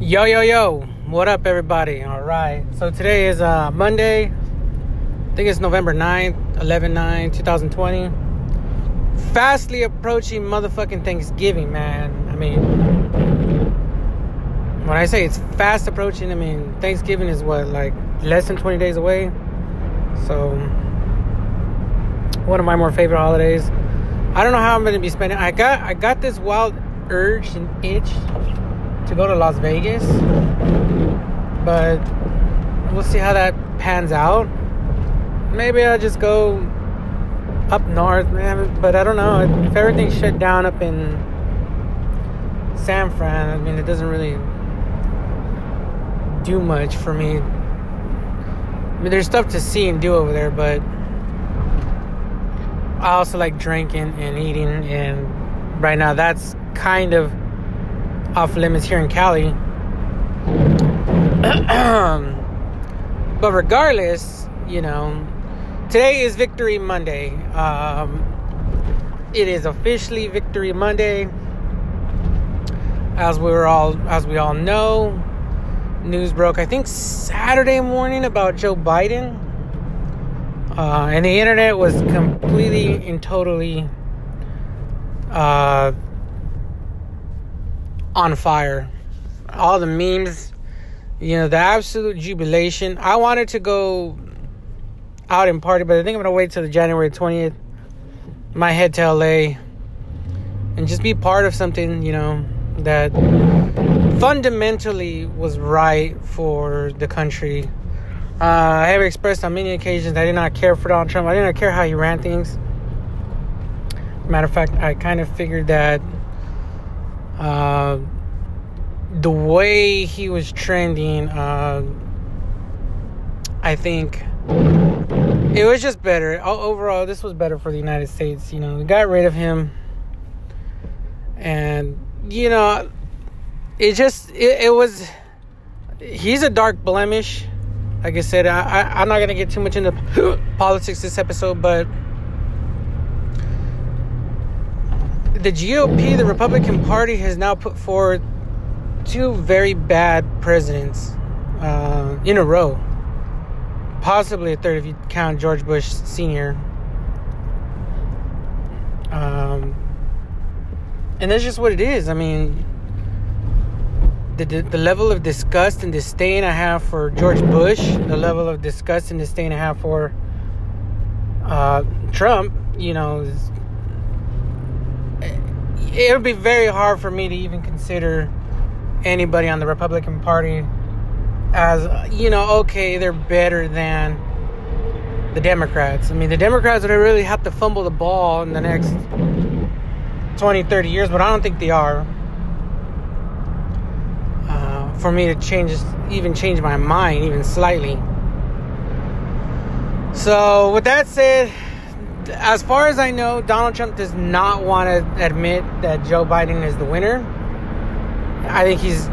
Yo, yo, yo. What up, everybody? All right. So today is uh, Monday. I think it's November 9th, 11 9, 2020. Fastly approaching motherfucking Thanksgiving, man. I mean, when I say it's fast approaching, I mean, Thanksgiving is what, like less than 20 days away? So, one of my more favorite holidays. I don't know how I'm going to be spending. I got I got this wild urge and itch to go to Las Vegas, but we'll see how that pans out. Maybe I'll just go up north, man. But I don't know if everything's shut down up in San Fran. I mean, it doesn't really do much for me. I mean, there's stuff to see and do over there, but I also like drinking and eating, and right now that's kind of off limits here in Cali. but regardless, you know, today is Victory Monday. Um, it is officially Victory Monday, as we were all as we all know. News broke, I think Saturday morning about Joe Biden, uh, and the internet was completely and totally uh, on fire. All the memes, you know, the absolute jubilation. I wanted to go out and party, but I think I'm gonna wait till the January 20th. My head to LA and just be part of something, you know, that fundamentally was right for the country. Uh, I have expressed on many occasions I did not care for Donald Trump. I did not care how he ran things. Matter of fact, I kind of figured that uh, the way he was trending, uh, I think it was just better. Overall, this was better for the United States. You know, we got rid of him, and you know, it just it, it was. He's a dark blemish. Like I said, I, I I'm not gonna get too much into politics this episode, but the GOP, the Republican Party, has now put forward two very bad presidents uh, in a row. Possibly a third if you count George Bush Sr. Um, and that's just what it is. I mean, the, the, level of disgust and disdain I have for George Bush, the level of disgust and disdain I have for uh, Trump, you know, is, it would be very hard for me to even consider anybody on the Republican Party as, you know, okay, they're better than the Democrats. I mean, the Democrats would really have to fumble the ball in the next 20, 30 years, but I don't think they are. Uh, for me to change, even change my mind, even slightly. So, with that said, as far as I know, Donald Trump does not want to admit that Joe Biden is the winner. I think he's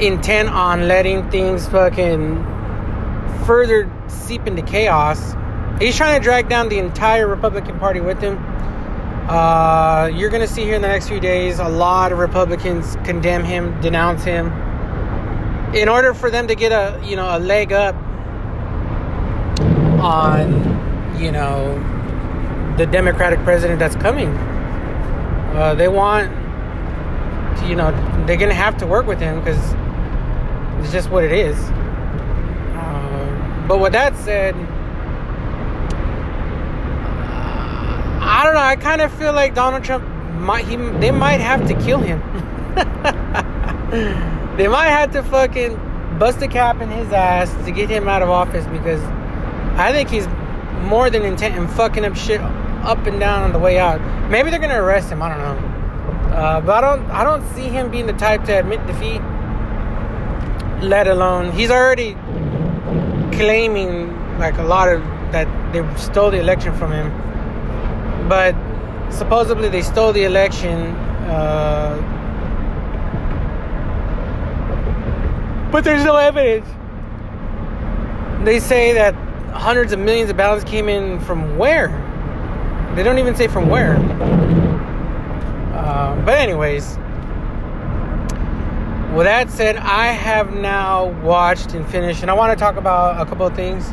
intent on letting things fucking further seep into chaos. He's trying to drag down the entire Republican Party with him. Uh, you're going to see here in the next few days a lot of Republicans condemn him, denounce him, in order for them to get a you know a leg up on you know the Democratic president that's coming. Uh, they want you know, they're gonna have to work with him because it's just what it is. Uh, but with that said, I don't know. I kind of feel like Donald Trump might he they might have to kill him. they might have to fucking bust a cap in his ass to get him out of office because I think he's more than intent in fucking up shit up and down on the way out. Maybe they're gonna arrest him. I don't know. Uh, but I don't I don't see him being the type to admit defeat. Let alone he's already claiming like a lot of that they stole the election from him. But supposedly they stole the election. Uh, but there's no evidence. They say that hundreds of millions of ballots came in from where? They don't even say from where. Uh, but anyways, with that said, I have now watched and finished, and I want to talk about a couple of things.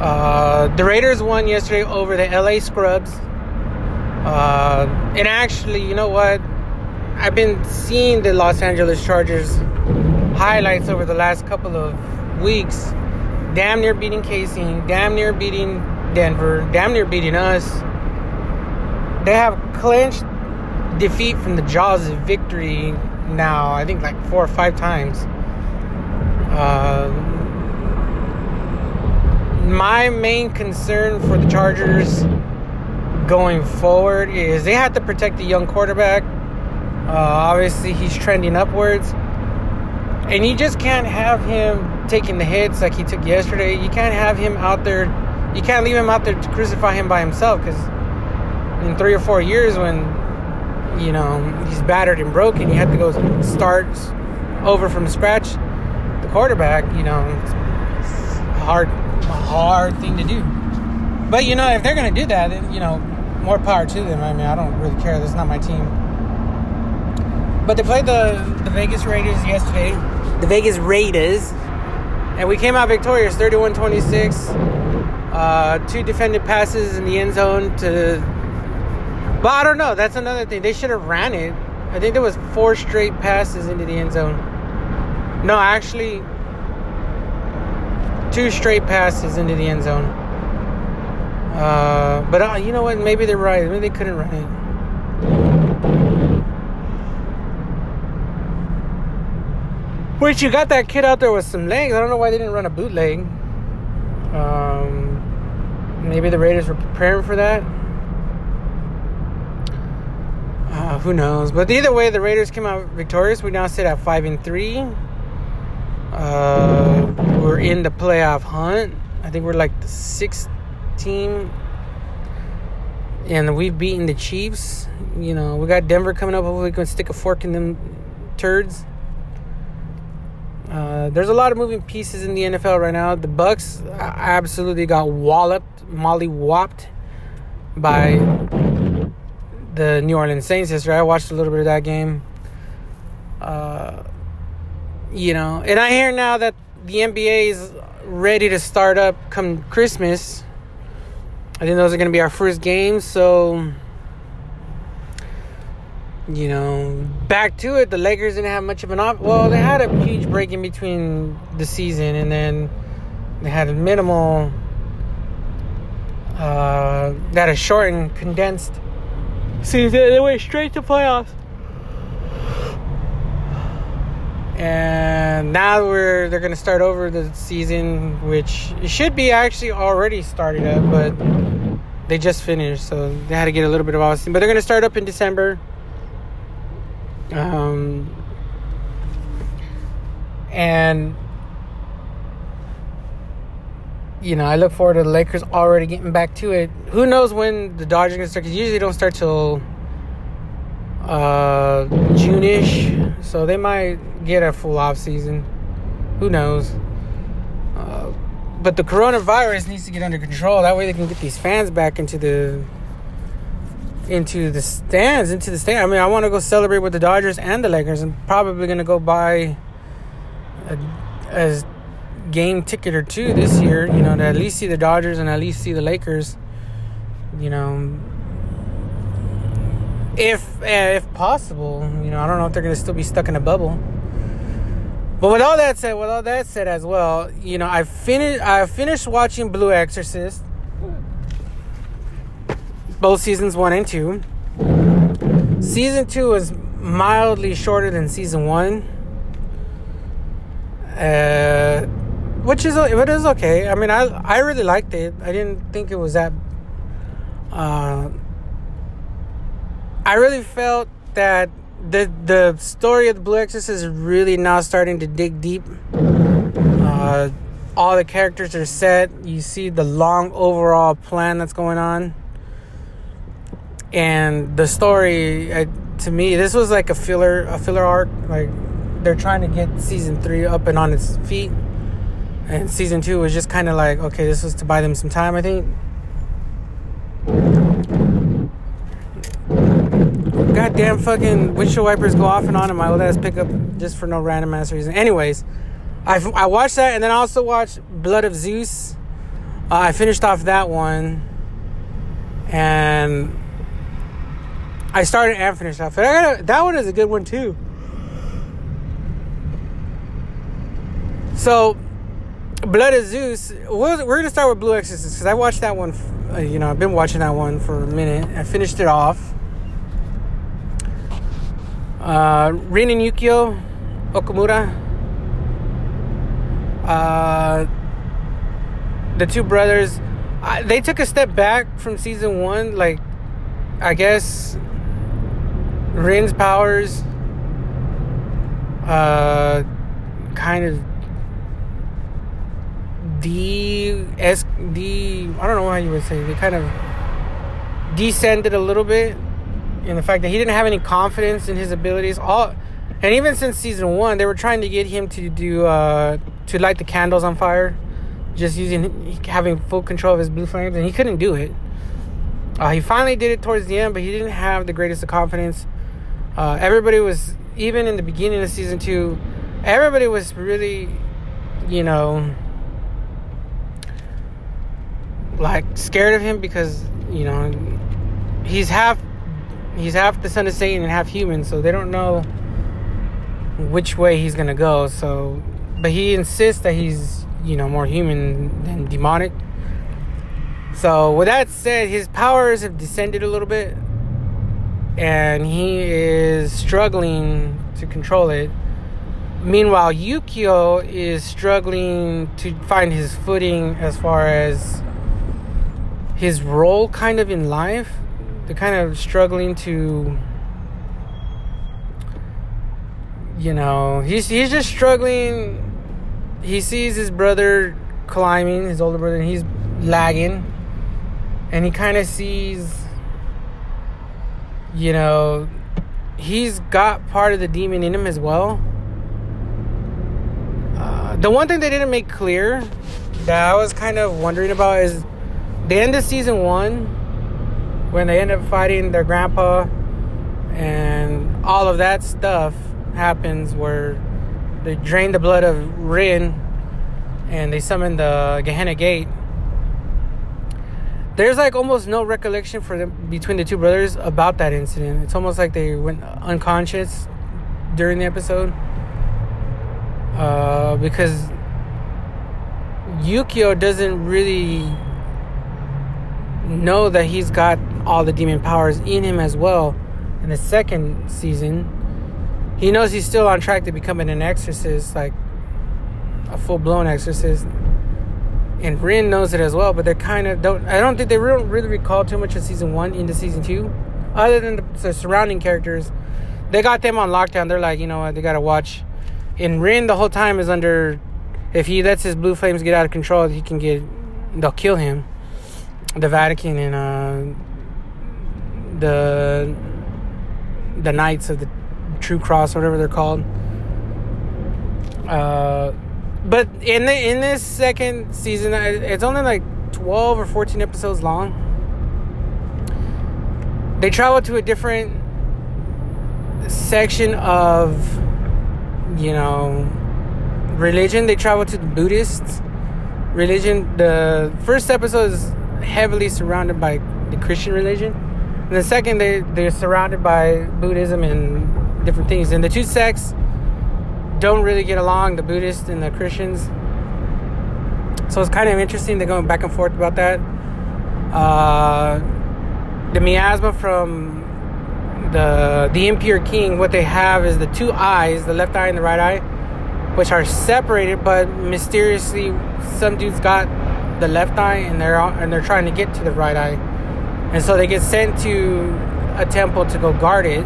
Uh, the Raiders won yesterday over the LA Scrubs. Uh, and actually, you know what? I've been seeing the Los Angeles Chargers highlights over the last couple of weeks. Damn near beating Casey, damn near beating Denver, damn near beating us. They have clinched defeat from the jaws of victory now, I think like four or five times. Uh, my main concern for the Chargers going forward is they have to protect the young quarterback. Uh, obviously, he's trending upwards. And you just can't have him taking the hits like he took yesterday. You can't have him out there. You can't leave him out there to crucify him by himself because in three or four years, when you know he's battered and broken, you have to go start over from scratch. The quarterback, you know, it's a hard, hard thing to do. But you know, if they're gonna do that, then you know, more power to them. I mean, I don't really care. That's not my team. But they played the the Vegas Raiders yesterday. The Vegas Raiders, and we came out victorious, 31-26. Uh, two defended passes in the end zone to. But I don't know. That's another thing. They should have ran it. I think there was four straight passes into the end zone. No, actually, two straight passes into the end zone. Uh, but uh, you know what? Maybe they're right. Maybe they couldn't run it. Which you got that kid out there with some legs. I don't know why they didn't run a bootleg. Um, maybe the Raiders were preparing for that. Uh, who knows? But either way, the Raiders came out victorious. We now sit at five and three. Uh, we're in the playoff hunt. I think we're like the sixth team, and we've beaten the Chiefs. You know, we got Denver coming up. Hopefully, we can stick a fork in them turds. Uh, there's a lot of moving pieces in the NFL right now. The Bucks absolutely got walloped, molly whopped by the New Orleans Saints yesterday. I watched a little bit of that game. Uh, you know, and I hear now that the NBA is ready to start up come Christmas. I think those are going to be our first games, so you know, back to it. The Lakers didn't have much of an off. Well, they had a huge break in between the season, and then they had a minimal. Uh, that a shortened, condensed season. They went straight to playoffs, and now we're they're gonna start over the season, which it should be actually already started up, but they just finished, so they had to get a little bit of off. But they're gonna start up in December. Um, and you know, I look forward to the Lakers already getting back to it. Who knows when the Dodgers gonna start? Because usually they don't start till uh, June-ish, so they might get a full off season. Who knows? Uh, but the coronavirus needs to get under control. That way they can get these fans back into the into the stands, into the stand. I mean, I want to go celebrate with the Dodgers and the Lakers. I'm probably going to go buy a, a game ticket or two this year, you know, to at least see the Dodgers and at least see the Lakers. You know, if eh, if possible, you know, I don't know if they're going to still be stuck in a bubble. But with all that said, with all that said as well, you know, I finished I finished watching Blue Exorcist both seasons one and two. Season two is mildly shorter than season one, uh, which is it is okay. I mean, I I really liked it. I didn't think it was that. Uh, I really felt that the the story of the Blue Exorcist is really now starting to dig deep. Uh, all the characters are set. You see the long overall plan that's going on and the story uh, to me this was like a filler a filler arc like they're trying to get season three up and on its feet and season two was just kind of like okay this was to buy them some time i think goddamn fucking windshield wipers go off and on in my old ass pickup just for no random ass reason. Anyways, I, I watched that and then I also watched Blood of Zeus. Uh, I finished off that one and I started and finished off. Gotta, that one is a good one too. So, Blood of Zeus. We're gonna start with Blue Exorcist because I watched that one. Uh, you know, I've been watching that one for a minute. I finished it off. Uh, Rin and Yukio Okumura. Uh, the two brothers, uh, they took a step back from season one. Like, I guess Rin's powers, uh, kind of D S D I don't know how you would say they kind of descended a little bit in the fact that he didn't have any confidence in his abilities. All and even since season one, they were trying to get him to do uh, to light the candles on fire, just using having full control of his blue flames, and he couldn't do it. Uh, he finally did it towards the end, but he didn't have the greatest of confidence. Uh, everybody was even in the beginning of season two. Everybody was really, you know, like scared of him because you know he's half he's half the son of Satan and half human, so they don't know which way he's gonna go. So, but he insists that he's you know more human than demonic. So, with that said, his powers have descended a little bit, and he is struggling to control it. Meanwhile, Yukio is struggling to find his footing as far as his role kind of in life. They're kind of struggling to you know, he's he's just struggling. He sees his brother climbing, his older brother, and he's lagging. And he kind of sees you know, he's got part of the demon in him as well. Uh, the one thing they didn't make clear that I was kind of wondering about is the end of season one, when they end up fighting their grandpa, and all of that stuff happens where they drain the blood of Rin and they summon the Gehenna Gate. There's like almost no recollection for them between the two brothers about that incident. It's almost like they went unconscious during the episode. Uh, because Yukio doesn't really know that he's got all the demon powers in him as well in the second season. He knows he's still on track to becoming an exorcist, like a full blown exorcist. And Rin knows it as well, but they're kind of don't. I don't think they don't really recall too much of season one into season two, other than the, the surrounding characters. They got them on lockdown. They're like, you know what, they gotta watch. And Rin the whole time is under. If he lets his blue flames get out of control, he can get. They'll kill him the Vatican and uh, the the Knights of the True Cross, whatever they're called. Uh, but in the in this second season, it's only like twelve or fourteen episodes long. They travel to a different section of, you know, religion. They travel to the Buddhist religion. The first episode is heavily surrounded by the Christian religion. And the second, they, they're surrounded by Buddhism and different things. And the two sects don't really get along, the Buddhists and the Christians. So it's kind of interesting. They're going back and forth about that. Uh, the miasma from the the impure king, what they have is the two eyes, the left eye and the right eye, which are separated, but mysteriously, some dudes got the left eye and they're and they're trying to get to the right eye, and so they get sent to a temple to go guard it.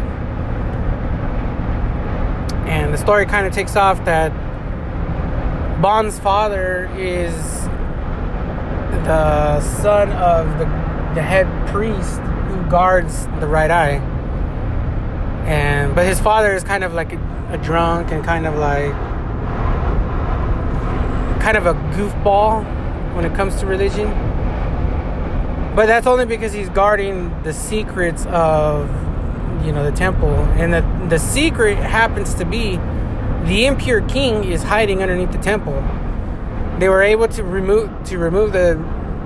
And the story kind of takes off that Bon's father is the son of the the head priest who guards the right eye. And but his father is kind of like a, a drunk and kind of like kind of a goofball when it comes to religion. But that's only because he's guarding the secrets of you know, the temple. And the, the secret happens to be the impure king is hiding underneath the temple. They were able to remove to remove the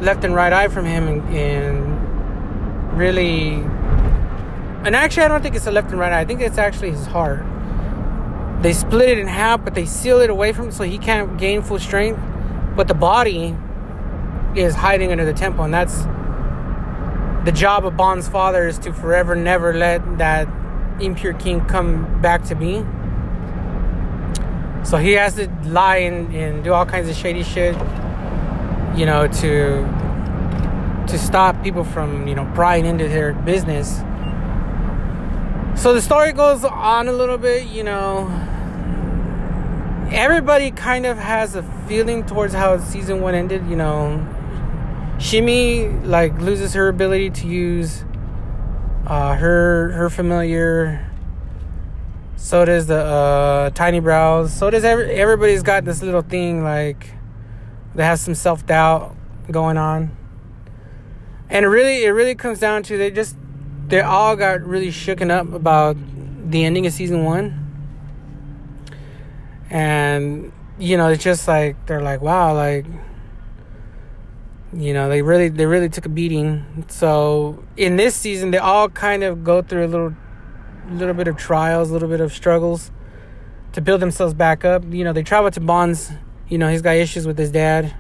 left and right eye from him and, and really and actually I don't think it's the left and right eye. I think it's actually his heart. They split it in half, but they seal it away from him so he can't gain full strength. But the body is hiding under the temple, and that's the job of Bon's father is to forever never let that impure king come back to me. So he has to lie and, and do all kinds of shady shit, you know, to to stop people from, you know, prying into their business. So the story goes on a little bit, you know. Everybody kind of has a feeling towards how season one ended, you know. Shiemi like loses her ability to use uh, her her familiar. So does the uh, tiny brows. So does every, everybody's got this little thing like that has some self doubt going on. And really it really comes down to they just they all got really shooken up about the ending of season one. And you know, it's just like they're like, wow, like you know they really they really took a beating. So in this season they all kind of go through a little little bit of trials a little bit of struggles to build themselves back up. You know they travel to Bon's. You know he's got issues with his dad.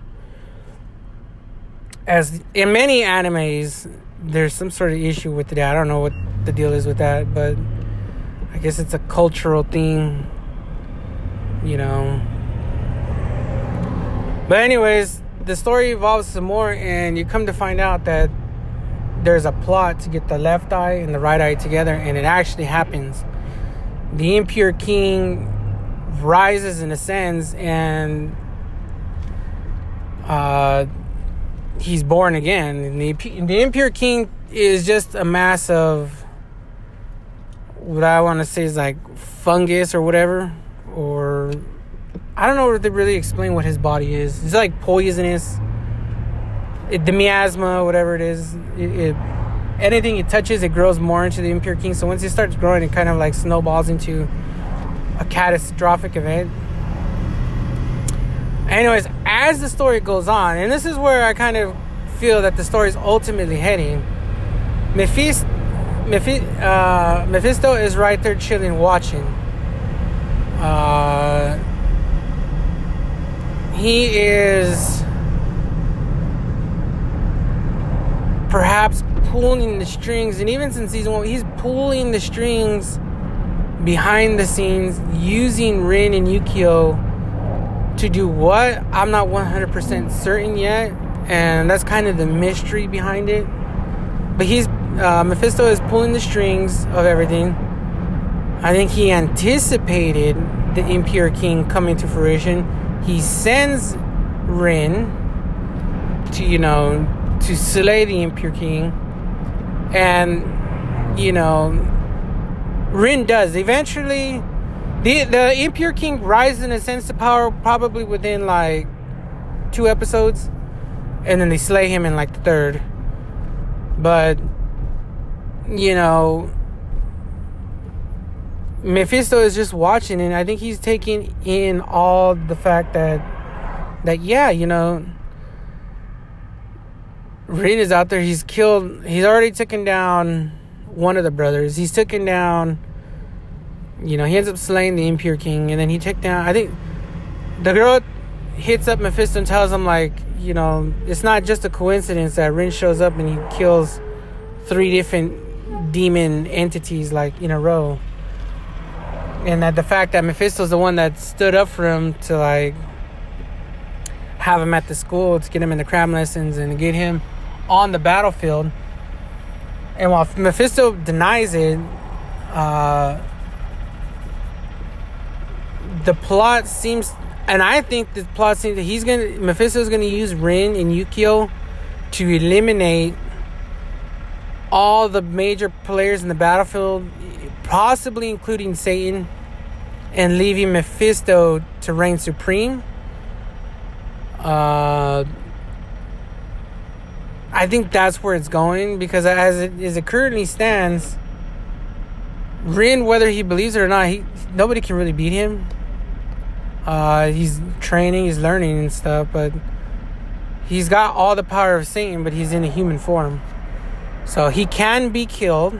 As in many animes there's some sort of issue with the dad. I don't know what the deal is with that but i guess it's a cultural thing you know. But anyways the story evolves some more, and you come to find out that there's a plot to get the left eye and the right eye together, and it actually happens. The impure king rises and ascends, and uh, he's born again. And the, the impure king is just a mass of what I want to say is like fungus or whatever, or I don't know they really explain what his body is. It's like poisonous. It, the miasma, whatever it is, it, it, anything it touches, it grows more into the impure king. So once it starts growing, it kind of like snowballs into a catastrophic event. Anyways, as the story goes on, and this is where I kind of feel that the story is ultimately heading. Mephisto, uh, Mephisto is right there chilling, watching. Uh, he is perhaps pulling the strings, and even since season one, he's pulling the strings behind the scenes using Rin and Yukio to do what? I'm not 100% certain yet, and that's kind of the mystery behind it. But he's uh, Mephisto is pulling the strings of everything. I think he anticipated the Impure King coming to fruition he sends Rin to, you know, to slay the Impure King. And, you know, Rin does. Eventually, the, the Impure King rises in a sense of power probably within like two episodes. And then they slay him in like the third. But, you know, Mephisto is just watching, and I think he's taking in all the fact that that yeah, you know, Rin is out there. He's killed. He's already taken down one of the brothers. He's taken down. You know, he ends up slaying the Impure King, and then he took down. I think the girl hits up Mephisto and tells him like, you know, it's not just a coincidence that Rin shows up and he kills three different demon entities like in a row and that the fact that Mephisto's the one that stood up for him to like have him at the school to get him in the cram lessons and get him on the battlefield. And while Mephisto denies it, uh, the plot seems, and I think the plot seems that he's gonna Mephisto's gonna use Rin and Yukio to eliminate all the major players in the battlefield possibly including Satan, and leaving Mephisto to reign supreme. Uh, I think that's where it's going because as it, as it currently stands, Rin, whether he believes it or not, he nobody can really beat him. Uh, he's training, he's learning and stuff, but he's got all the power of Satan, but he's in a human form. So he can be killed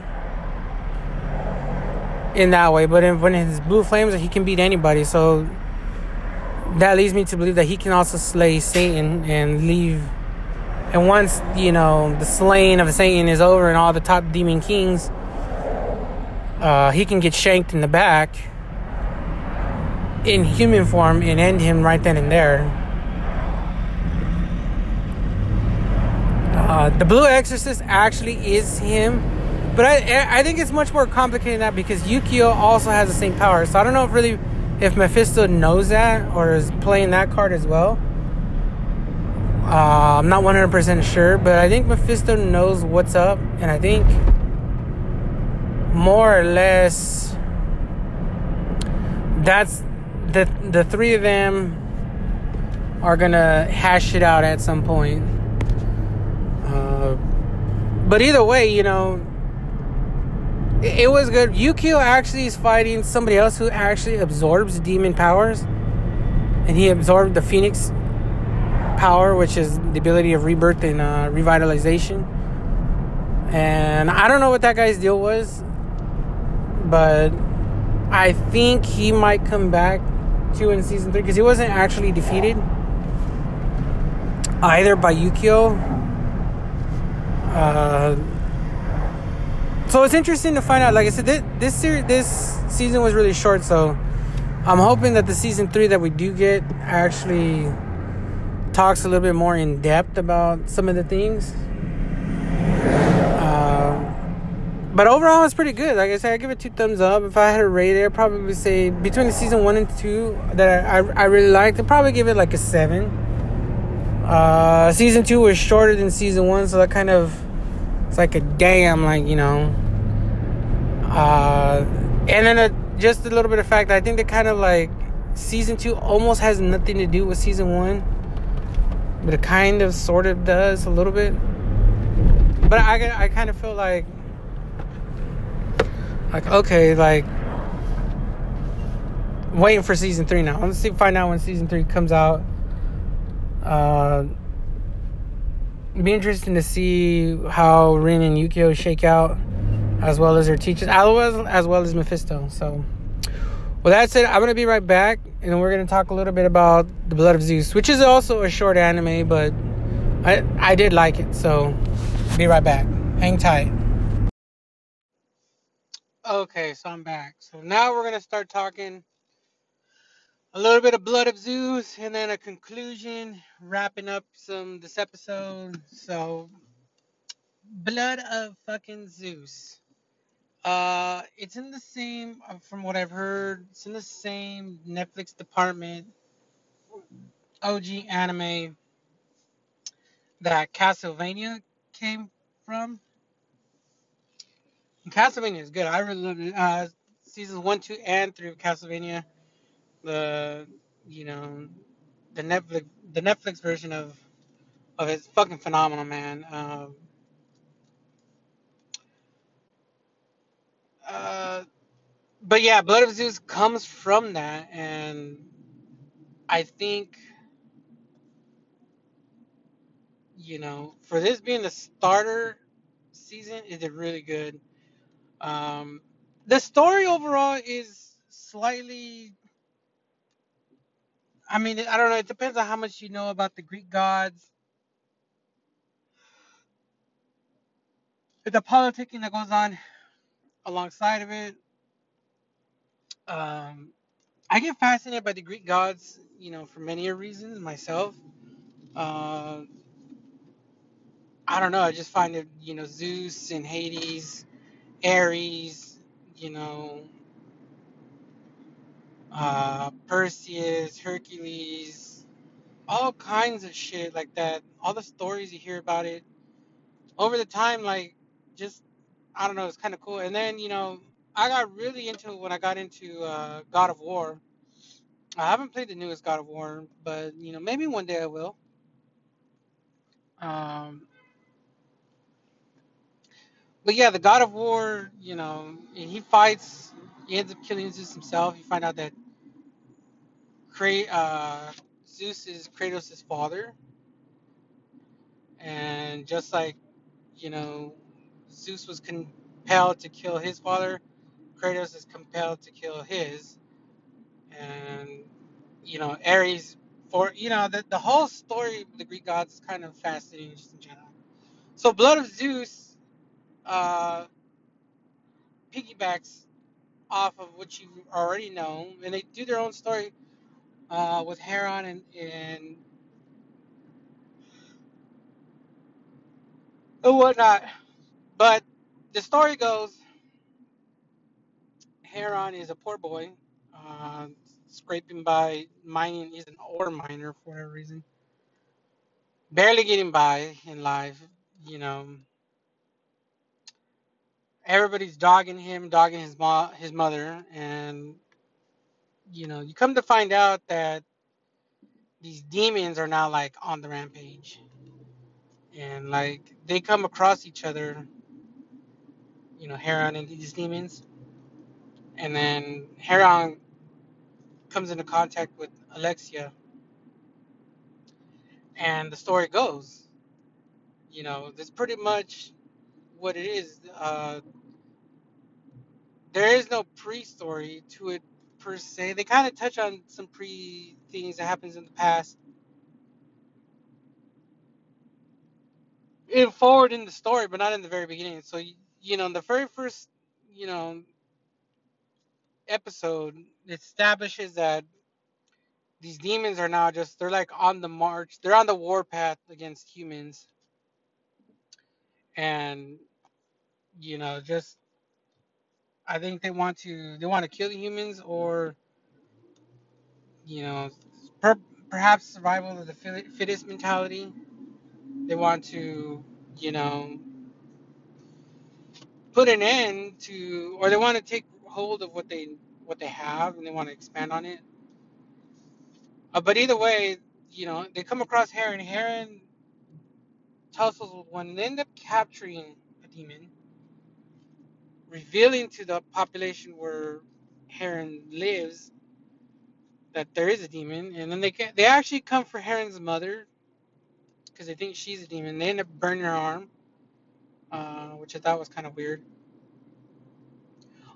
in that way, but in, when his blue flames, he can beat anybody. So that leads me to believe that he can also slay Satan and leave. And once you know the slaying of Satan is over and all the top demon kings, uh, he can get shanked in the back in human form and end him right then and there. Uh, the Blue Exorcist actually is him, but I I think it's much more complicated than that because Yukio also has the same power. So I don't know if really if Mephisto knows that or is playing that card as well. Uh, I'm not 100% sure, but I think Mephisto knows what's up, and I think more or less that's the the three of them are gonna hash it out at some point. Uh, but either way, you know, it, was good. Yukio actually is fighting somebody else who actually absorbs demon powers, and he absorbed the Phoenix power, which is the ability of rebirth and uh, revitalization. And I don't know what that guy's deal was, but I think he might come back to in season three because he wasn't actually defeated either by Yukio. Uh, so it's interesting to find out. Like I said, this this, this season was really short, so I'm hoping that the season three that we do get actually talks a little bit more in depth about some of the things. but overall, it's pretty good. Like I said, I give it two thumbs up. If I had to rate it, I'd probably say between the season one and two that I, I, I really liked, I'd probably give it like a seven. Uh, season two was shorter than season one, so that kind of it's like a damn, like you know. Uh, and then a, just a little bit of fact, I think that kind of like season two almost has nothing to do with season one, but it kind of sort of does a little bit. But I I kind of feel like like okay, like waiting for season three now. Let's see, find out when season three comes out. Uh, be interesting to see how Rin and Yukio shake out, as well as their teachers, as well as, as well as Mephisto. So, well, that's it. I'm gonna be right back, and we're gonna talk a little bit about the Blood of Zeus, which is also a short anime, but I I did like it. So, be right back. Hang tight. Okay, so I'm back. So now we're gonna start talking a little bit of Blood of Zeus and then a conclusion, wrapping up some this episode. So Blood of fucking Zeus. Uh it's in the same uh, from what I've heard, it's in the same Netflix department OG anime that Castlevania came from. Castlevania is good. I really love it. Uh, seasons one, two, and three of Castlevania. The you know the Netflix the Netflix version of of it's fucking phenomenal, man. Um, uh, but yeah, Blood of Zeus comes from that, and I think you know for this being the starter season, is it really good? Um, the story overall is slightly. I mean, I don't know. It depends on how much you know about the Greek gods. The politicking that goes on alongside of it. Um, I get fascinated by the Greek gods, you know, for many reasons myself. Uh, I don't know. I just find it, you know, Zeus and Hades, Ares, you know, uh, Perseus, Hercules, all kinds of shit like that. All the stories you hear about it over the time, like, just, I don't know, it's kind of cool. And then, you know, I got really into it when I got into uh, God of War. I haven't played the newest God of War, but, you know, maybe one day I will. Um, But yeah, the God of War, you know, he fights. He ends up killing Zeus himself. You find out that Kra- uh, Zeus is Kratos' father, and just like you know, Zeus was compelled to kill his father, Kratos is compelled to kill his, and you know, Ares for you know the the whole story of the Greek gods is kind of fascinating just in general. So, Blood of Zeus uh, piggybacks off of what you already know, and they do their own story uh, with Heron and, and whatnot. But the story goes, Heron is a poor boy, uh, scraping by mining. He's an ore miner for whatever reason, barely getting by in life. You know, everybody's dogging him, dogging his mo- his mother, and you know, you come to find out that these demons are now like on the rampage, and like they come across each other. You know, Heron and these demons, and then Heron comes into contact with Alexia, and the story goes, you know, that's pretty much what it is. Uh, there is no pre-story to it per se. They kind of touch on some pre things that happens in the past, in forward in the story, but not in the very beginning. So you know, in the very first, you know, episode, establishes that these demons are now just they're like on the march. They're on the warpath against humans, and you know, just I think they want to they want to kill the humans or you know per, perhaps survival of the fittest mentality. They want to you know put an end to or they want to take hold of what they what they have and they want to expand on it. Uh, but either way, you know they come across Heron. Heron tussles with one and they end up capturing a demon, revealing to the population where Heron lives that there is a demon, and then they they actually come for Heron's mother because they think she's a demon. They end up burning her arm, uh, which I thought was kind of weird.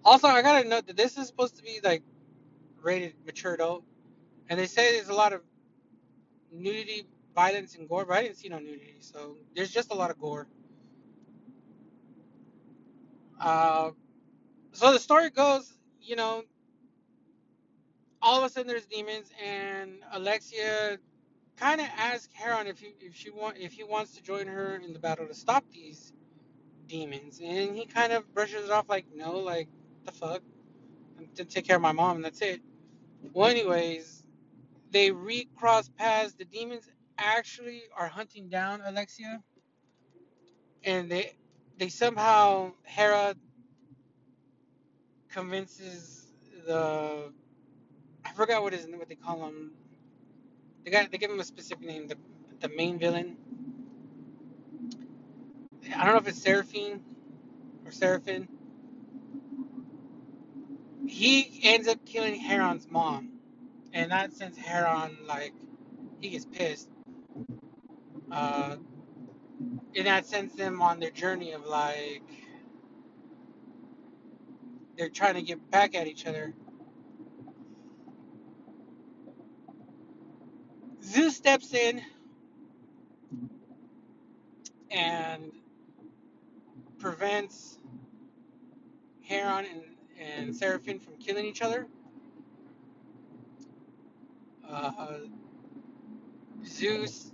Also, I gotta note that this is supposed to be like rated mature adult, and they say there's a lot of nudity, violence, and gore, but I didn't see no nudity, so there's just a lot of gore. Uh, so the story goes, you know, all of a sudden there's demons, and Alexia kind of asks Heron if he if she want if he wants to join her in the battle to stop these demons, and he kind of brushes it off like, no, like the fuck, I'm to take care of my mom, and that's it. Well, anyways, they recross paths. The demons actually are hunting down Alexia, and they they somehow Hera convinces the I forgot what is what they call him. They got they give him a specific name. The the main villain. I don't know if it's Seraphine or Seraphine. He ends up killing Heron's mom, and that sends Heron like he gets pissed. Uh, and that sends them on their journey of like they're trying to get back at each other. Zeus steps in and prevents Heron and, and Seraphine from killing each other. Uh, Zeus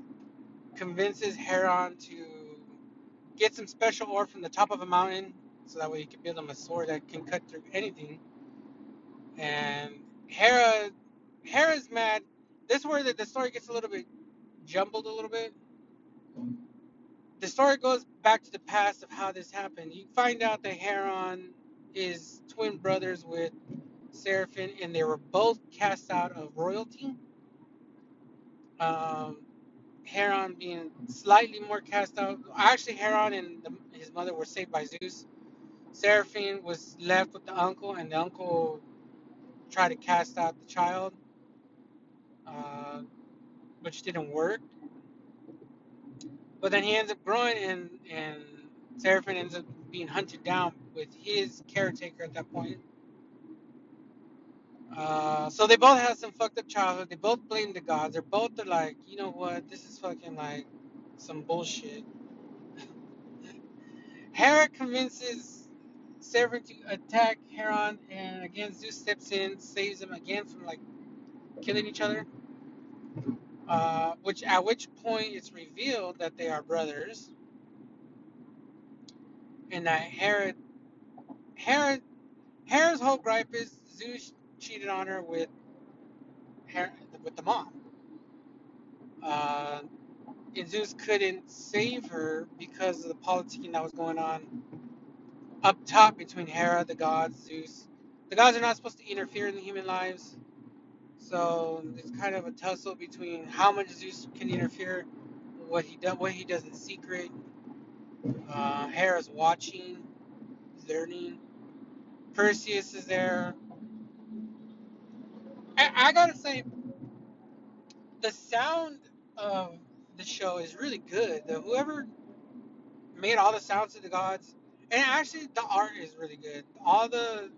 convinces Heron to get some special ore from the top of a mountain so that way he can build him a sword that can cut through anything. And Hera, Hera's mad. This is where the, the story gets a little bit jumbled a little bit. The story goes back to the past of how this happened. You find out that Heron is twin brothers with Seraphine, and they were both cast out of royalty. Um, Heron being slightly more cast out. Actually, Heron and the, his mother were saved by Zeus. Seraphine was left with the uncle, and the uncle tried to cast out the child, uh, which didn't work. But then he ends up growing, and and Seraphine ends up being hunted down with his caretaker at that point. Uh, so they both had some fucked up childhood. They both blame the gods. They're both are like, you know what? This is fucking like some bullshit. Hera convinces Seraphim to attack Heron, and again Zeus steps in, saves them again from like killing each other. Uh, which at which point it's revealed that they are brothers, and that Hera, Hera, Hera's whole gripe is Zeus cheated on her with Hera, with the mom. Uh, and Zeus couldn't save her because of the politicking that was going on up top between Hera, the gods, Zeus. The gods are not supposed to interfere in the human lives, so it's kind of a tussle between how much Zeus can interfere, what he does, what he does in secret. Uh, Hera's watching, learning. Perseus is there. I, I gotta say, the sound of the show is really good. The, whoever made all the sounds of the gods, and actually the art is really good. All the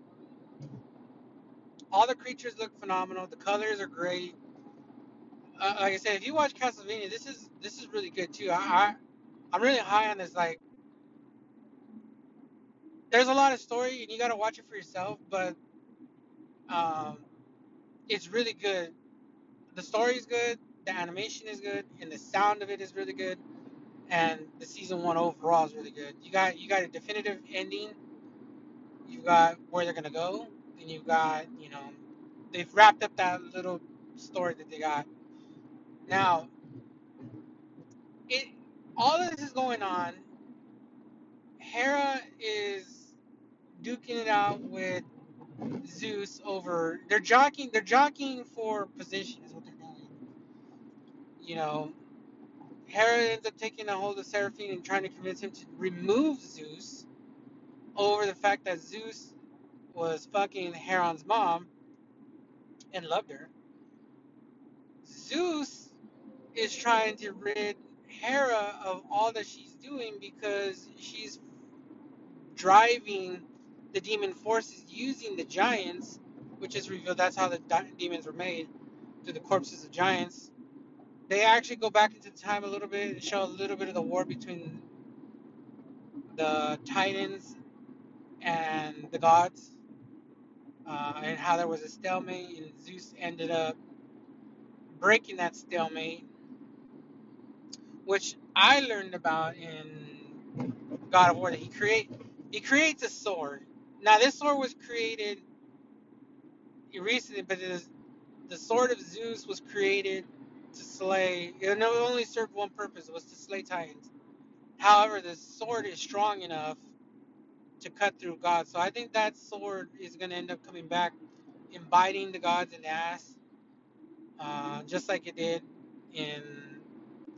all the creatures look phenomenal. The colors are great. Uh, like I said, if you watch Castlevania, this is this is really good too. I, I I'm really high on this. Like, there's a lot of story, and you gotta watch it for yourself. But um, it's really good. The story is good. The animation is good, and the sound of it is really good. And the season one overall is really good. You got you got a definitive ending. You've got where they're gonna go, and you've got you know they've wrapped up that little story that they got. Now, it all of this is going on. Hera is duking it out with Zeus over. They're jockeying. They're jockeying for position. Is what they're doing. You know, Hera ends up taking a hold of Seraphim and trying to convince him to remove Zeus over the fact that Zeus was fucking Heron's mom and loved her. Zeus is trying to rid Hera of all that she's doing because she's driving the demon forces using the giants, which is revealed that's how the demons were made through the corpses of giants. They actually go back into time a little bit and show a little bit of the war between the Titans and the gods, uh, and how there was a stalemate, and Zeus ended up breaking that stalemate, which I learned about in God of War. That he create he creates a sword. Now this sword was created recently, but the sword of Zeus was created to slay. It only served one purpose: was to slay titans. However, the sword is strong enough to cut through gods. So I think that sword is going to end up coming back and biting the gods in the ass, uh, just like it did in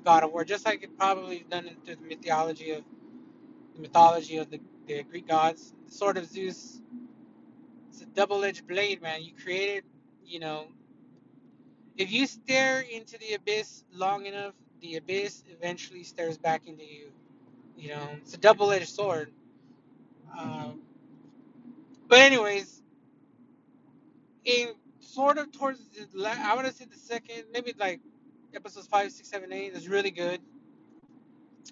God of War, just like it probably done through the mythology of the mythology of the, the Greek gods. The sword of Zeus. It's a double-edged blade, man. You created, you know. If you stare into the abyss long enough, the abyss eventually stares back into you. You know, it's a double-edged sword. Um, but anyways, in sort of towards the I want to say the second, maybe like episodes five, six, seven, eight is really good.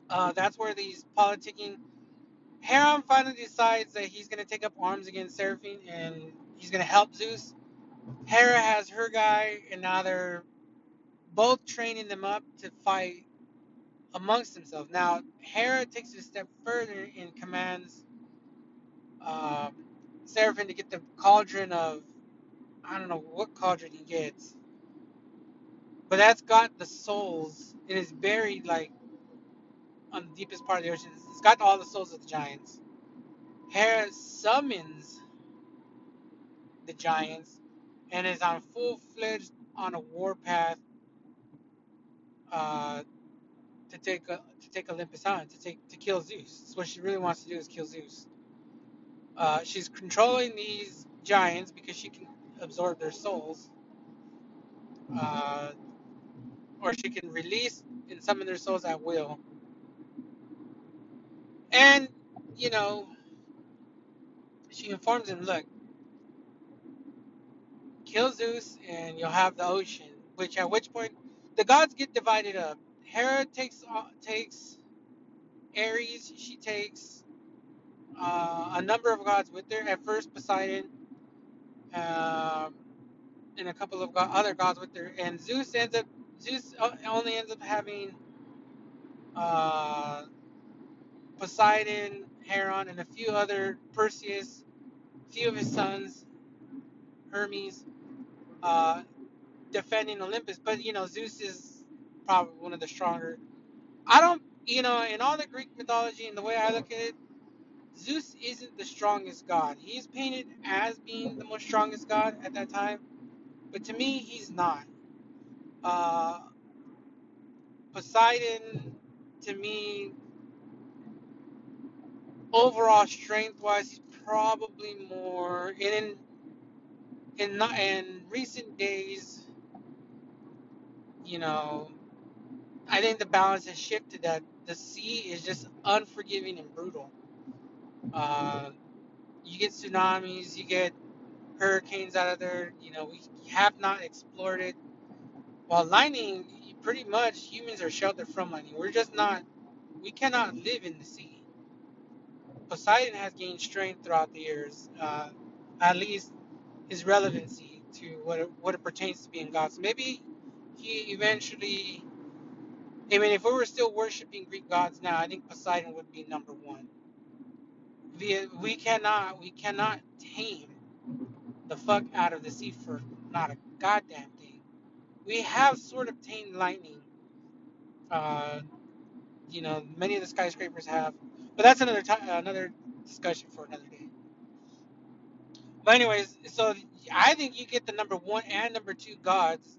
Uh, that's where these politicking. Heron finally decides that he's gonna take up arms against Seraphim and he's gonna help Zeus. Hera has her guy, and now they're both training them up to fight amongst themselves. Now Hera takes it a step further and commands uh, Seraphim to get the cauldron of I don't know what cauldron he gets, but that's got the souls. It is buried like on the deepest part of the ocean. It's got all the souls of the giants. Hera summons the giants and is on full fledged on a warpath uh, to take to take Olympus on to take to kill Zeus. That's what she really wants to do is kill Zeus. Uh, she's controlling these giants because she can absorb their souls, uh, or she can release and summon their souls at will. And you know, she informs him, look, kill Zeus, and you'll have the ocean. Which at which point the gods get divided up. Hera takes takes Ares. She takes uh, a number of gods with her. At first, Poseidon, um, and a couple of go- other gods with her. And Zeus ends up Zeus only ends up having uh, Poseidon, Heron, and a few other Perseus, few of his sons, Hermes, uh, defending Olympus. But you know, Zeus is probably one of the stronger. I don't, you know, in all the Greek mythology and the way I look at it, Zeus isn't the strongest god. He's painted as being the most strongest god at that time, but to me, he's not. Uh, Poseidon, to me, overall strength wise, he's probably more in in not in recent days. You know, I think the balance has shifted. That the sea is just unforgiving and brutal. Uh, you get tsunamis, you get hurricanes out of there. You know, we have not explored it. While lightning, pretty much humans are sheltered from lightning. We're just not. We cannot live in the sea. Poseidon has gained strength throughout the years, uh, at least his relevancy to what it, what it pertains to being God. So maybe he eventually. I mean, if we were still worshiping Greek gods now, I think Poseidon would be number one. We, we cannot we cannot tame the fuck out of the sea for not a goddamn thing. We have sort of tamed lightning. Uh, you know, many of the skyscrapers have, but that's another time, another discussion for another day. But anyways, so I think you get the number one and number two gods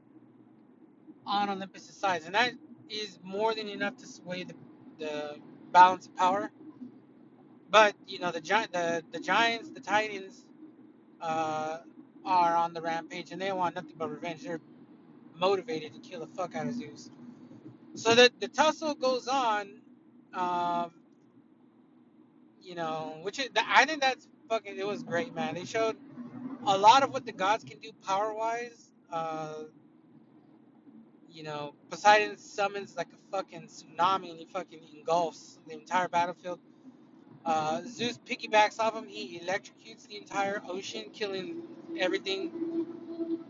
on Olympus' sides, and that is more than enough to sway the, the balance of power. But you know the giant, the the giants, the titans, uh, are on the rampage, and they want nothing but revenge. They're motivated to kill the fuck out of Zeus. So the the tussle goes on. Um, you know, which is, I think that's fucking. It was great, man. They showed a lot of what the gods can do power wise. Uh, you know, Poseidon summons like a fucking tsunami and he fucking engulfs the entire battlefield. Uh, Zeus piggybacks off him. He electrocutes the entire ocean, killing everything.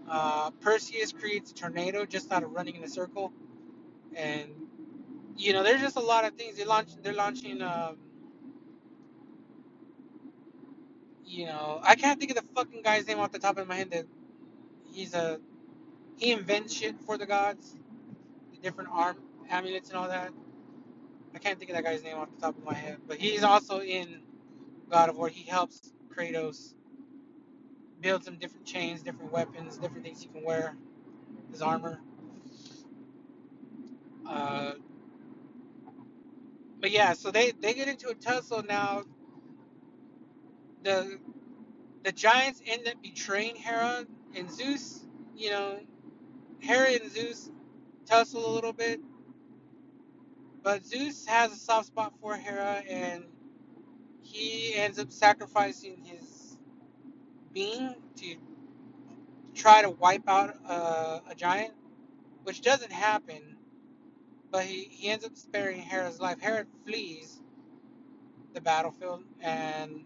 Uh, Perseus creates a tornado just out of running in a circle, and you know, there's just a lot of things. They launch. They're launching. Um, you know, I can't think of the fucking guy's name off the top of my head. That he's a he invents shit for the gods, the different arm amulets and all that. I can't think of that guy's name off the top of my head, but he's also in God of War. He helps Kratos build some different chains, different weapons, different things he can wear, his armor. Uh, but yeah, so they they get into a tussle now. The the giants end up betraying Hera and Zeus. You know, Hera and Zeus tussle a little bit. But Zeus has a soft spot for Hera, and he ends up sacrificing his being to try to wipe out a giant, which doesn't happen. But he, he ends up sparing Hera's life. Hera flees the battlefield, and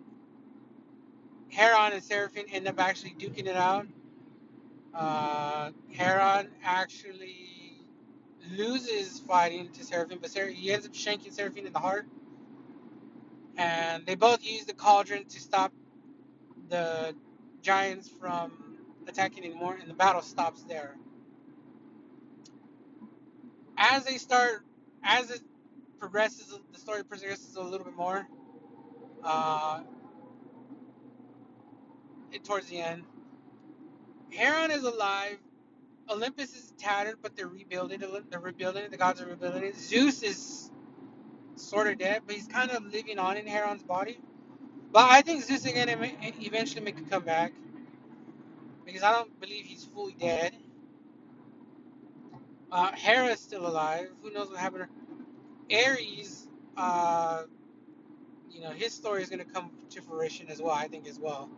Heron and Seraphim end up actually duking it out. Uh, Heron actually loses fighting to Seraphim, but he ends up shanking Seraphim in the heart. And they both use the cauldron to stop the giants from attacking anymore, and the battle stops there. As they start, as it progresses, the story progresses a little bit more. Uh, towards the end, Heron is alive, Olympus is tattered, but they're rebuilding. They're rebuilding. The gods are rebuilding. Zeus is sort of dead, but he's kind of living on in Heron's body. But I think Zeus is gonna eventually make a comeback because I don't believe he's fully dead. Uh, Hera is still alive. Who knows what happened? to? Ares, uh, you know, his story is gonna come to fruition as well. I think as well.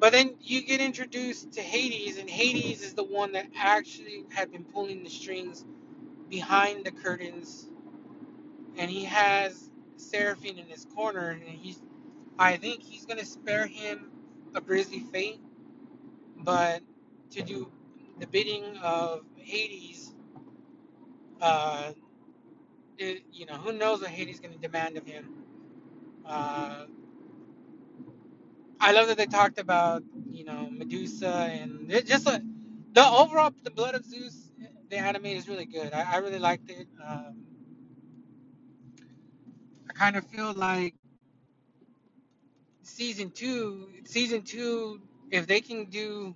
But then you get introduced to Hades, and Hades is the one that actually had been pulling the strings behind the curtains, and he has Seraphim in his corner, and he's, I think he's gonna spare him a grisly fate, but to do the bidding of Hades, uh, it, you know, who knows what Hades is gonna demand of him. Uh, I love that they talked about you know Medusa and it just a, the overall the Blood of Zeus the anime is really good. I, I really liked it. Um, I kind of feel like season two, season two, if they can do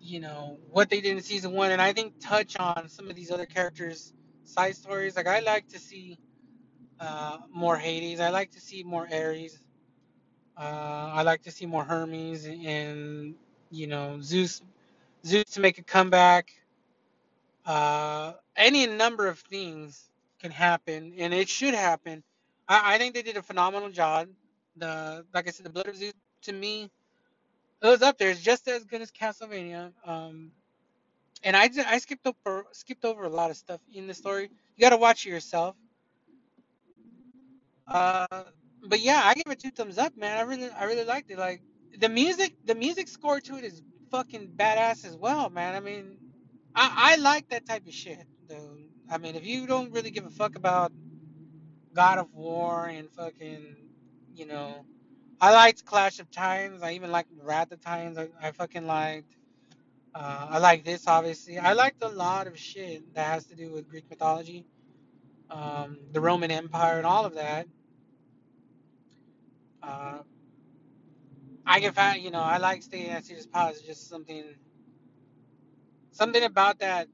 you know what they did in season one, and I think touch on some of these other characters' side stories. Like I like to see uh, more Hades. I like to see more Ares. Uh, I like to see more Hermes and you know Zeus, Zeus to make a comeback. Uh, any number of things can happen, and it should happen. I, I think they did a phenomenal job. The like I said, the Blood of Zeus to me, it was up there. It's just as good as Castlevania. Um, and I I skipped over skipped over a lot of stuff in the story. You got to watch it yourself. Uh, but yeah, I give it two thumbs up, man. I really, I really liked it. Like the music, the music score to it is fucking badass as well, man. I mean, I, I like that type of shit, though. I mean, if you don't really give a fuck about God of War and fucking, you know, I liked Clash of Titans. I even liked Wrath of Titans. I, I fucking liked. Uh, I like this, obviously. I liked a lot of shit that has to do with Greek mythology, um, the Roman Empire, and all of that. Uh, I can find, you know, I like staying at Caesar's Palace. It's just something, something about that.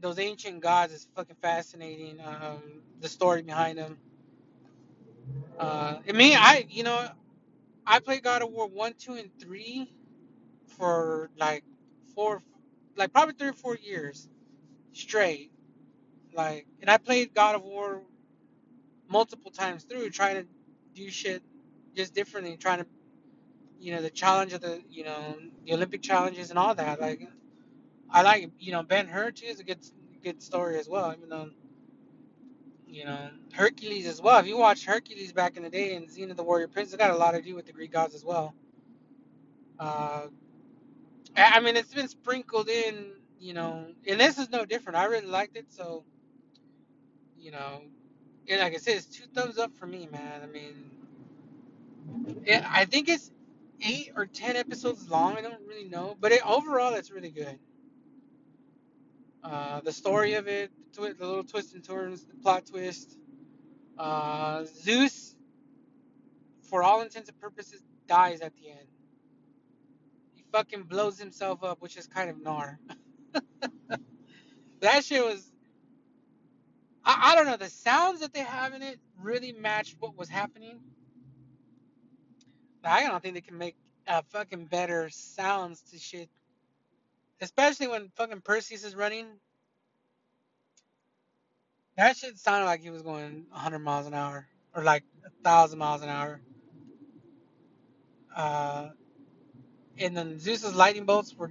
Those ancient gods is fucking fascinating. Um, the story behind them. Uh, I mean, I, you know, I played God of War one, two, and three for like four, like probably three or four years straight. Like, and I played God of War multiple times through, trying to do shit just differently, trying to you know the challenge of the you know the Olympic challenges and all that. Like I like you know Ben Hur too is a good good story as well. Even though you know Hercules as well. If you watch Hercules back in the day and Xena the Warrior Prince, it got a lot to do with the Greek gods as well. Uh, I mean it's been sprinkled in, you know, and this is no different. I really liked it, so you know, and like I said, it's two thumbs up for me, man. I mean, it, I think it's eight or ten episodes long. I don't really know, but it, overall, it's really good. Uh, the story of it, the, twi- the little twists and turns, the plot twist. Uh, Zeus, for all intents and purposes, dies at the end. He fucking blows himself up, which is kind of gnar. that shit was. I, I don't know. The sounds that they have in it really matched what was happening. I don't think they can make uh, fucking better sounds to shit Especially when fucking Perseus is running. That shit sounded like he was going 100 miles an hour. Or like 1,000 miles an hour. Uh, and then Zeus's lightning bolts were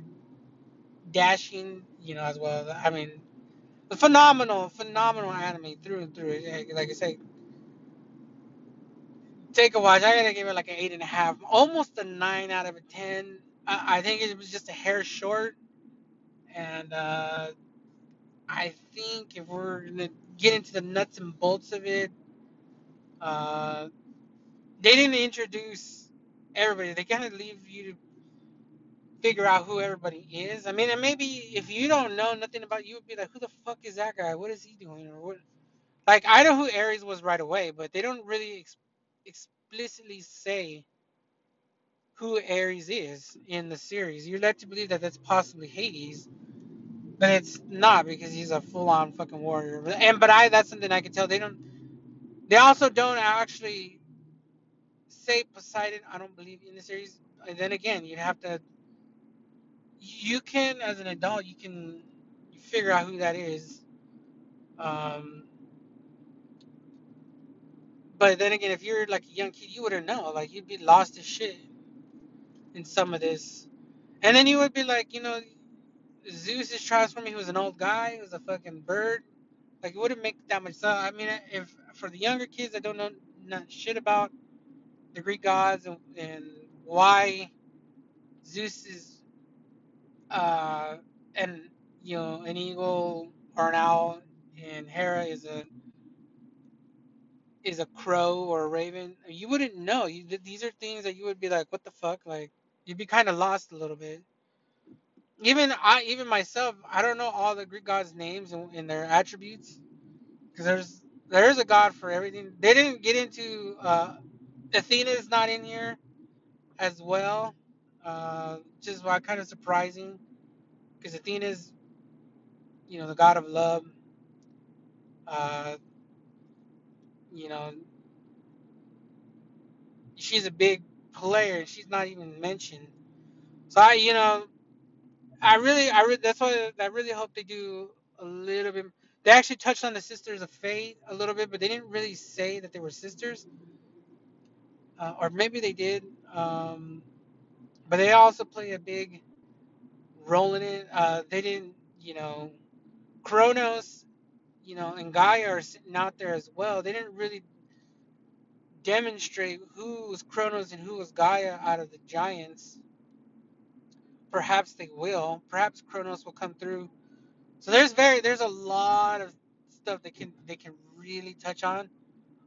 dashing, you know, as well. I mean, phenomenal, phenomenal anime through and through. Like I say, take a watch. I gotta give it like an eight and a half, almost a nine out of a ten. I, I think it was just a hair short. And uh, I think if we're gonna get into the nuts and bolts of it, uh, they didn't introduce everybody. They kind of leave you to figure out who everybody is. I mean, and maybe if you don't know nothing about you, would be like, who the fuck is that guy? What is he doing? Or what? Like, I know who Ares was right away, but they don't really ex- explicitly say who Ares is in the series. You're led to believe that that's possibly Hades, but it's not because he's a full-on fucking warrior. And but I that's something I can tell. They don't. They also don't actually say Poseidon. I don't believe in the series. And then again, you'd have to. You can, as an adult, you can figure out who that is. Um, but then again, if you're like a young kid, you wouldn't know. Like you'd be lost as shit in some of this. And then you would be like, you know, Zeus is transforming. He was an old guy. He was a fucking bird. Like it wouldn't make that much sense. I mean, if for the younger kids that don't know not shit about the Greek gods and, and why Zeus is uh and you know an eagle or an owl and Hera is a is a crow or a raven, you wouldn't know. You, these are things that you would be like, what the fuck? Like you'd be kind of lost a little bit. Even I, even myself, I don't know all the Greek gods' names and, and their attributes because there's there is a god for everything. They didn't get into uh, Athena is not in here as well, uh, which is why kind of surprising because Athena's, you know, the god of love. Uh, you know, she's a big player. She's not even mentioned. So I, you know, I really, I really, that's why I really hope they do a little bit. They actually touched on the sisters of Fate a little bit, but they didn't really say that they were sisters, uh, or maybe they did. Um, but they also play a big role in it. Uh, they didn't, you know, Kronos, you know, and Gaia are sitting out there as well. They didn't really demonstrate who was Kronos and who was Gaia out of the giants. Perhaps they will. Perhaps Kronos will come through. So there's very there's a lot of stuff they can they can really touch on.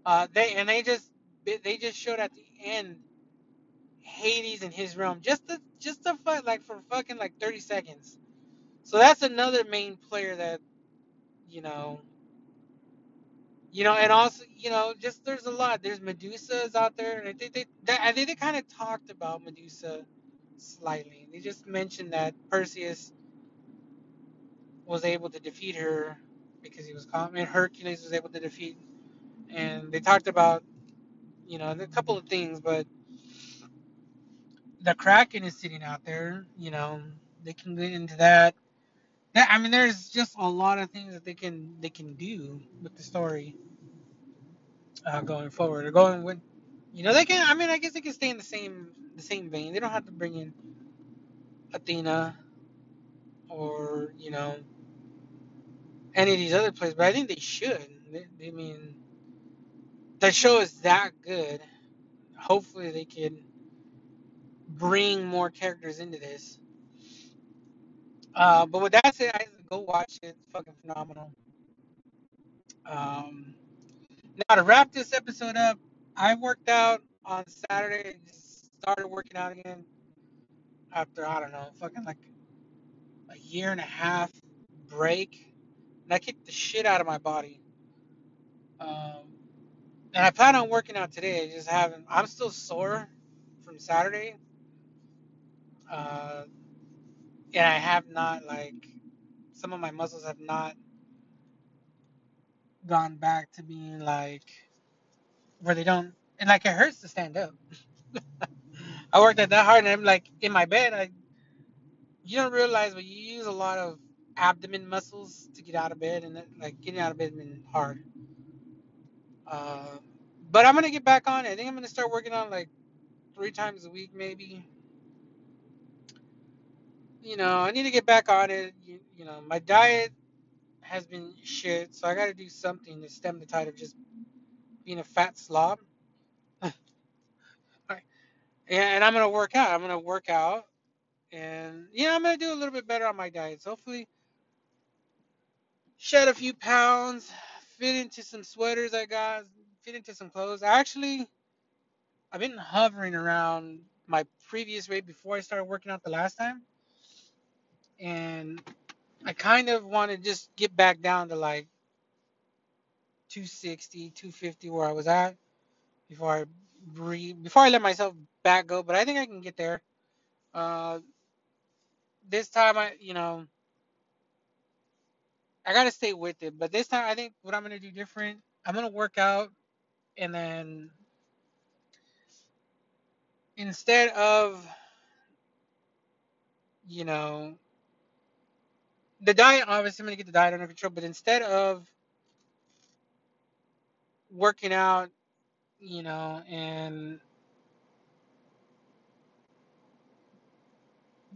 Uh, they and they just they just showed at the end Hades in his realm just to just to fight like for fucking like 30 seconds. So that's another main player that you know you know, and also, you know, just there's a lot. There's Medusa's out there, and I think they, they I think they kind of talked about Medusa slightly. They just mentioned that Perseus was able to defeat her because he was calm, and Hercules was able to defeat. And they talked about, you know, a couple of things, but the Kraken is sitting out there. You know, they can get into that. that. I mean, there's just a lot of things that they can they can do with the story uh, going forward, or going with, you know, they can. I mean, I guess they can stay in the same the same vein. They don't have to bring in Athena or you know any of these other players, but I think they should. They, I mean, the show is that good. Hopefully, they can bring more characters into this. Uh, but with that said, I go watch it. It's fucking phenomenal. Um, now to wrap this episode up, I worked out on Saturday. And just started working out again after I don't know, fucking like a year and a half break, and I kicked the shit out of my body. Um, and I plan on working out today. I just haven't. I'm still sore from Saturday. Uh, and I have not like some of my muscles have not gone back to being like where they don't and like it hurts to stand up. I worked at that hard and I'm like in my bed I you don't realize but you use a lot of abdomen muscles to get out of bed and like getting out of bed has been hard. Uh, but I'm gonna get back on it. I think I'm gonna start working on like three times a week maybe you know, I need to get back on it. You, you know, my diet has been shit, so I got to do something to stem the tide of just being a fat slob. and I'm gonna work out. I'm gonna work out, and yeah, I'm gonna do a little bit better on my diet. So hopefully, shed a few pounds, fit into some sweaters I got, fit into some clothes. I actually, I've been hovering around my previous weight before I started working out the last time and I kind of want to just get back down to like 260, 250 where I was at before I before I let myself back go, but I think I can get there. Uh, this time I, you know, I gotta stay with it. But this time I think what I'm gonna do different. I'm gonna work out, and then instead of, you know, the diet. Obviously, I'm gonna get the diet under control. But instead of working out, you know, and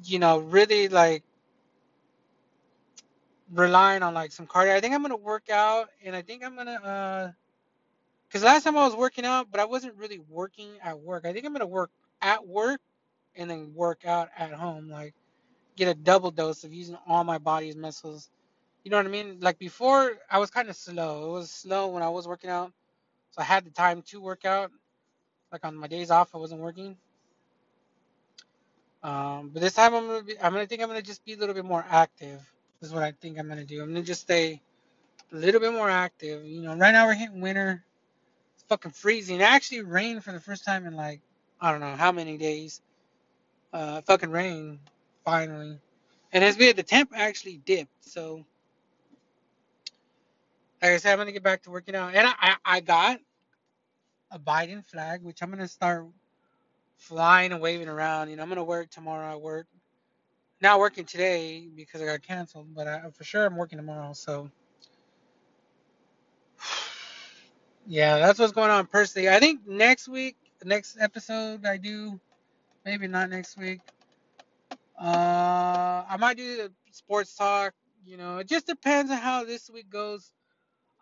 you know, really like relying on like some cardio. I think I'm gonna work out, and I think I'm gonna uh, cause last time I was working out, but I wasn't really working at work. I think I'm gonna work at work and then work out at home, like get a double dose of using all my body's muscles. You know what I mean? Like before, I was kind of slow. It was slow when I was working out, so I had the time to work out. Like on my days off, I wasn't working. Um, but this time I'm gonna be, I'm gonna think I'm gonna just be a little bit more active. This is what I think I'm gonna do. I'm gonna just stay a little bit more active. You know, right now we're hitting winter. It's fucking freezing. It actually rained for the first time in like I don't know how many days. Uh, fucking rain finally, and it's weird. The temp actually dipped. So, like I said, I'm gonna get back to working out, and I I, I got a Biden flag, which I'm gonna start flying and waving around. You know, I'm gonna wear it tomorrow at work. Not working today because I got canceled, but I, for sure I'm working tomorrow. So, yeah, that's what's going on personally. I think next week, next episode, I do. Maybe not next week. Uh, I might do sports talk. You know, it just depends on how this week goes.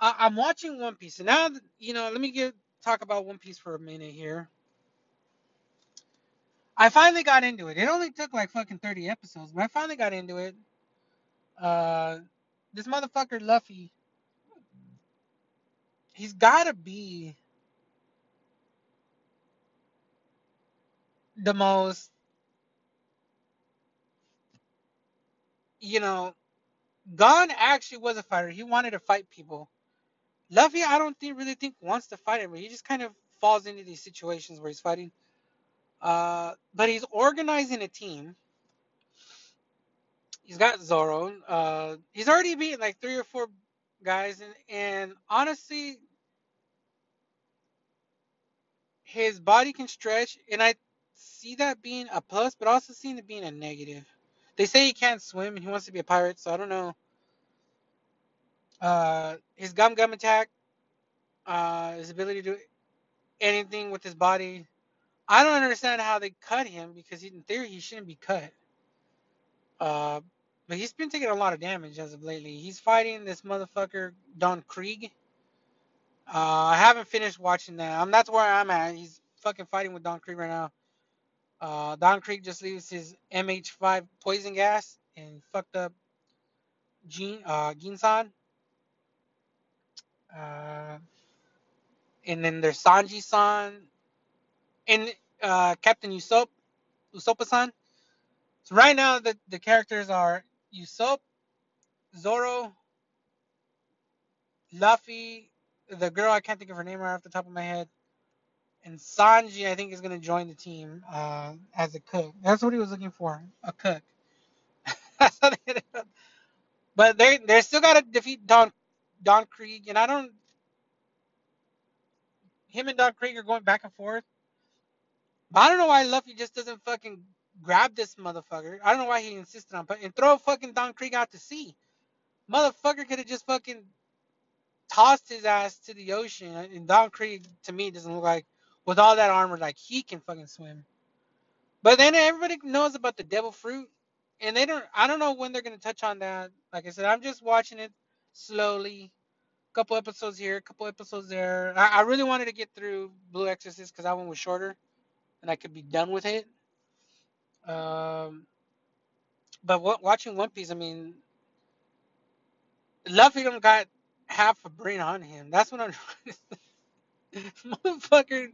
I, I'm watching One Piece, now you know. Let me get talk about One Piece for a minute here. I finally got into it. It only took like fucking 30 episodes, but I finally got into it. Uh, this motherfucker Luffy, he's gotta be the most, you know, Gon actually was a fighter. He wanted to fight people. Luffy, I don't think really think wants to fight him. He just kind of falls into these situations where he's fighting. Uh, but he's organizing a team. He's got Zoro. Uh, he's already beaten like three or four guys, and, and honestly, his body can stretch, and I see that being a plus, but also seeing it being a negative. They say he can't swim and he wants to be a pirate, so I don't know. Uh, his gum gum attack, uh, his ability to do anything with his body. I don't understand how they cut him because in theory he shouldn't be cut. Uh, but he's been taking a lot of damage as of lately. He's fighting this motherfucker Don Krieg. Uh, I haven't finished watching that. Um, that's where I'm at. He's fucking fighting with Don Krieg right now. Uh, Don Krieg just leaves his MH5 poison gas and fucked up Gene, uh, Ginsan. Uh, and then there's Sanji-san and uh, Captain Usopp, Usopp-san. So right now the, the characters are Usopp, Zoro, Luffy, the girl I can't think of her name right off the top of my head, and Sanji I think is gonna join the team uh, as a cook. That's what he was looking for, a cook. But they they still gotta defeat Don Don Krieg, and I don't. Him and Don Krieg are going back and forth. But I don't know why Luffy just doesn't fucking grab this motherfucker. I don't know why he insisted on putting and throw fucking Don Krieg out to sea. Motherfucker could have just fucking tossed his ass to the ocean. And Don Krieg to me doesn't look like with all that armor like he can fucking swim. But then everybody knows about the devil fruit. And they don't I don't know when they're gonna touch on that. Like I said, I'm just watching it slowly. A Couple episodes here, a couple episodes there. I, I really wanted to get through Blue Exorcist because that one was shorter and I could be done with it. Um, but watching One Piece, I mean, Luffy don't got half a brain on him. That's what I'm. Motherfucker,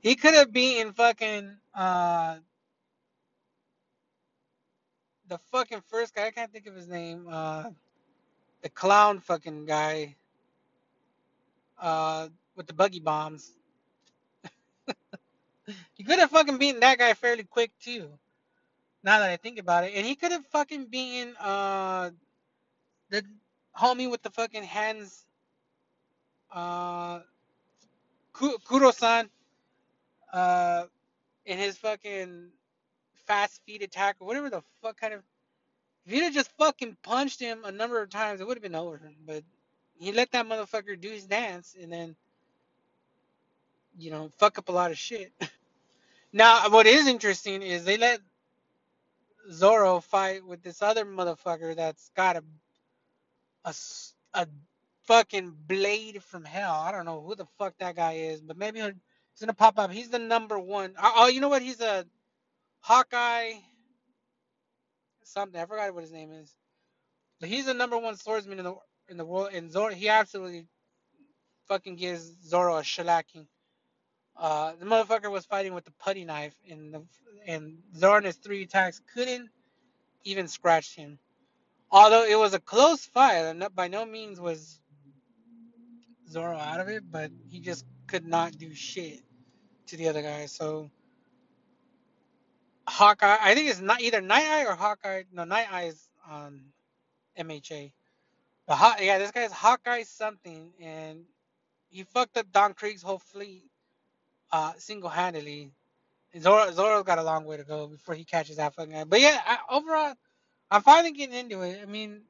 he could have beaten fucking uh the fucking first guy. I can't think of his name. Uh, the clown fucking guy. Uh, with the buggy bombs. He could have fucking beaten that guy fairly quick too. Now that I think about it, and he could have fucking beaten uh the homie with the fucking hands, uh, Kuro-san, uh, in his fucking fast feet attack or whatever the fuck kind of. If he'd have just fucking punched him a number of times, it would have been over. But he let that motherfucker do his dance and then, you know, fuck up a lot of shit. now, what is interesting is they let Zoro fight with this other motherfucker that's got a a, a fucking blade from hell. I don't know who the fuck that guy is, but maybe he's gonna pop up. He's the number one. Oh, oh, you know what? He's a Hawkeye. Something I forgot what his name is, but he's the number one swordsman in the in the world. And Zoro, he absolutely fucking gives Zoro a shellacking. Uh, the motherfucker was fighting with the putty knife, and the and his three attacks couldn't even scratch him. Although it was a close fight, and by no means was Zoro out of it, but he just could not do shit to the other guy. So Hawkeye, I think it's not either Night Eye or Hawkeye. No, Night Eye is on MHA. But Haw- yeah, this guy's Hawkeye something, and he fucked up Don Krieg's whole fleet uh, single-handedly. Zoro Zoro's got a long way to go before he catches that fucking guy. But yeah, I, overall, I'm finally getting into it. I mean,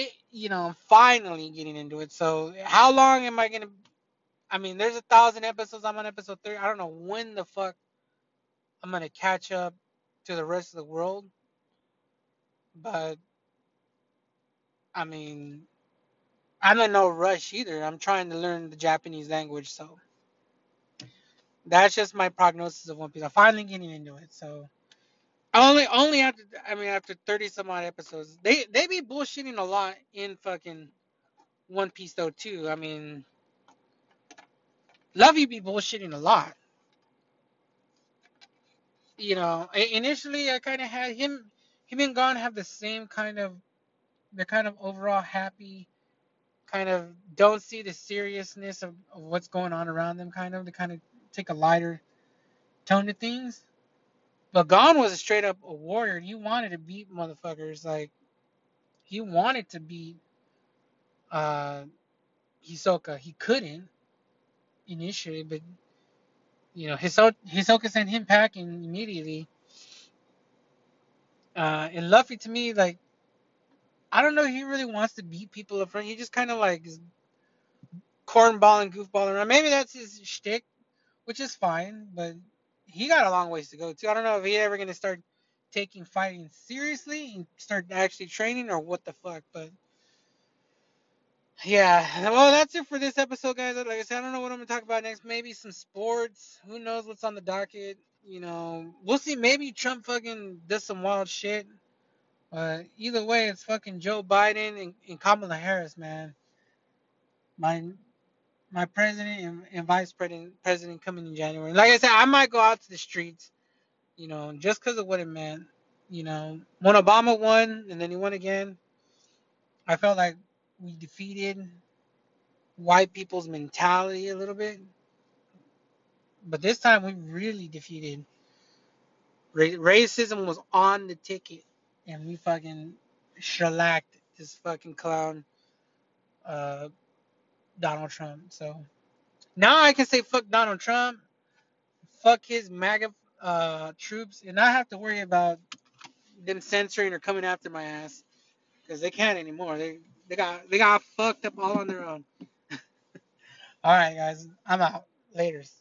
it, you know, I'm finally getting into it. So how long am I gonna? I mean, there's a thousand episodes. I'm on episode three. I don't know when the fuck I'm gonna catch up to the rest of the world. But I mean, I'm in no rush either. I'm trying to learn the Japanese language, so that's just my prognosis of One Piece. I'm finally getting into it, so only only after I mean after 30 some odd episodes. They they be bullshitting a lot in fucking One Piece though too. I mean, Luffy be bullshitting a lot. You know, initially I kind of had him him and Gon have the same kind of they're kind of overall happy kind of don't see the seriousness of, of what's going on around them kind of to kind of take a lighter tone to things but Gon was a straight up a warrior. He wanted to beat motherfuckers. Like he wanted to beat uh Hisoka. He couldn't initially, but you know, Hisoka, Hisoka sent him packing immediately. Uh, and Luffy to me, like, I don't know, he really wants to beat people up front. He just kind of like cornball and goofball around. Maybe that's his shtick, which is fine, but he got a long ways to go too. I don't know if he ever gonna start taking fighting seriously and start actually training or what the fuck, but yeah. Well, that's it for this episode, guys. Like I said, I don't know what I'm gonna talk about next. Maybe some sports. Who knows what's on the docket? You know, we'll see. Maybe Trump fucking does some wild shit. But either way, it's fucking Joe Biden and, and Kamala Harris, man. My my president and, and vice president president coming in January. Like I said, I might go out to the streets, you know, just because of what it meant. You know, when Obama won and then he won again, I felt like we defeated white people's mentality a little bit. But this time we really defeated racism was on the ticket and we fucking shellacked this fucking clown uh, Donald Trump. So now I can say fuck Donald Trump, fuck his MAGA uh, troops, and not have to worry about them censoring or coming after my ass because they can't anymore. They they got they got fucked up all on their own. all right, guys, I'm out. Later's.